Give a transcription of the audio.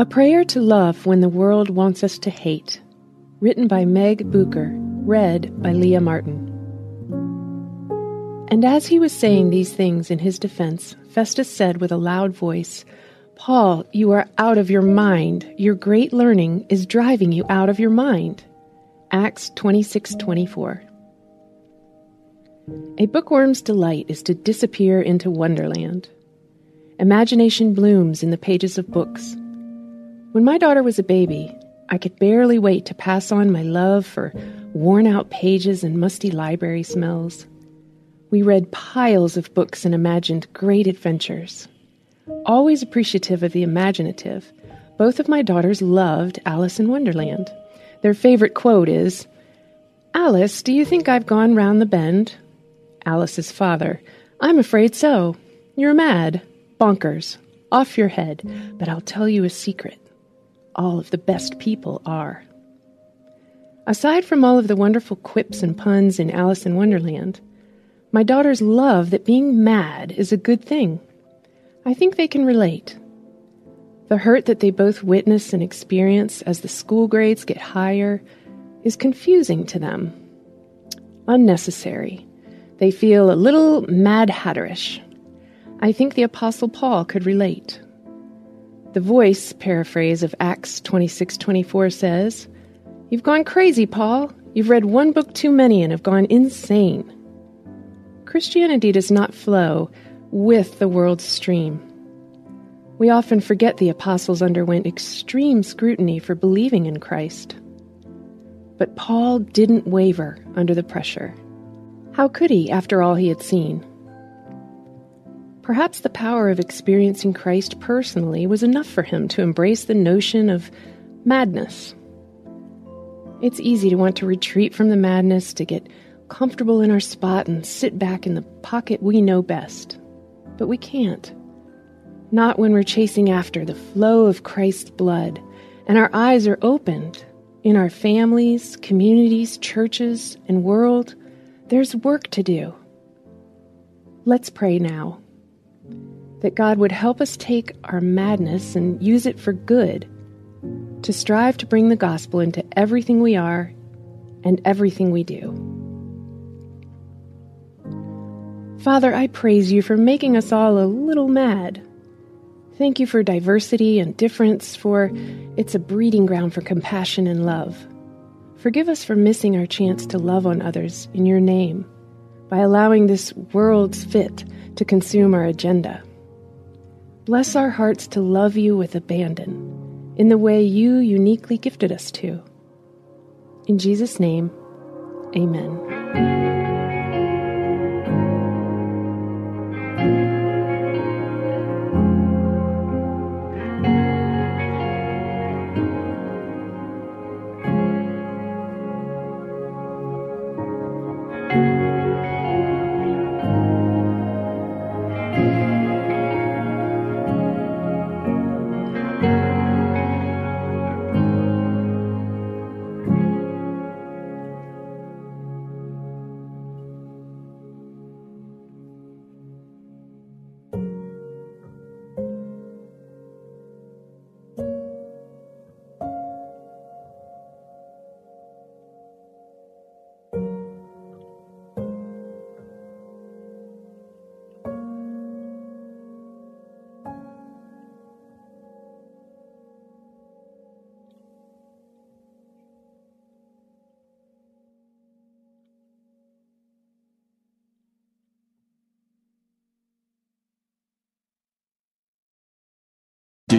A Prayer to Love When the World Wants Us to Hate, written by Meg Bucher, read by Leah Martin. And as he was saying these things in his defense, Festus said with a loud voice, Paul, you are out of your mind. Your great learning is driving you out of your mind. Acts 26:24. A bookworm's delight is to disappear into wonderland. Imagination blooms in the pages of books when my daughter was a baby, I could barely wait to pass on my love for worn out pages and musty library smells. We read piles of books and imagined great adventures. Always appreciative of the imaginative, both of my daughters loved Alice in Wonderland. Their favorite quote is Alice, do you think I've gone round the bend? Alice's father, I'm afraid so. You're mad. Bonkers. Off your head. But I'll tell you a secret all of the best people are. Aside from all of the wonderful quips and puns in Alice in Wonderland, my daughters love that being mad is a good thing. I think they can relate. The hurt that they both witness and experience as the school grades get higher is confusing to them. Unnecessary. They feel a little mad hatterish. I think the Apostle Paul could relate. The voice paraphrase of Acts 26:24 says, "You've gone crazy, Paul. You've read one book too many and have gone insane." Christianity does not flow with the world's stream. We often forget the apostles underwent extreme scrutiny for believing in Christ. But Paul didn't waver under the pressure. How could he after all he had seen? Perhaps the power of experiencing Christ personally was enough for him to embrace the notion of madness. It's easy to want to retreat from the madness, to get comfortable in our spot and sit back in the pocket we know best. But we can't. Not when we're chasing after the flow of Christ's blood and our eyes are opened in our families, communities, churches, and world. There's work to do. Let's pray now that God would help us take our madness and use it for good, to strive to bring the gospel into everything we are and everything we do. Father, I praise you for making us all a little mad. Thank you for diversity and difference, for it's a breeding ground for compassion and love. Forgive us for missing our chance to love on others in your name by allowing this world's fit to consume our agenda. Bless our hearts to love you with abandon in the way you uniquely gifted us to. In Jesus' name, amen.